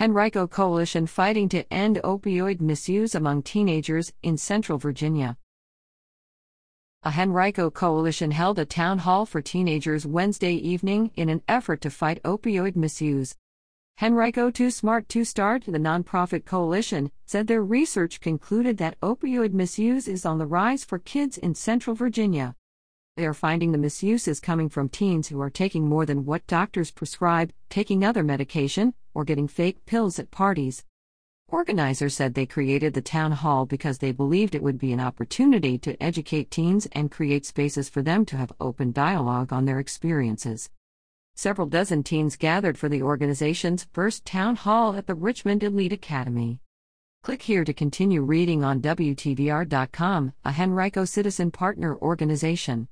Henrico Coalition fighting to end opioid misuse among teenagers in Central Virginia. A Henrico coalition held a town hall for teenagers Wednesday evening in an effort to fight opioid misuse. Henrico Too Smart to Start, the nonprofit coalition, said their research concluded that opioid misuse is on the rise for kids in Central Virginia. They are finding the misuse is coming from teens who are taking more than what doctors prescribe, taking other medication, or getting fake pills at parties. Organizers said they created the town hall because they believed it would be an opportunity to educate teens and create spaces for them to have open dialogue on their experiences. Several dozen teens gathered for the organization's first town hall at the Richmond Elite Academy. Click here to continue reading on WTVR.com, a Henrico Citizen Partner Organization.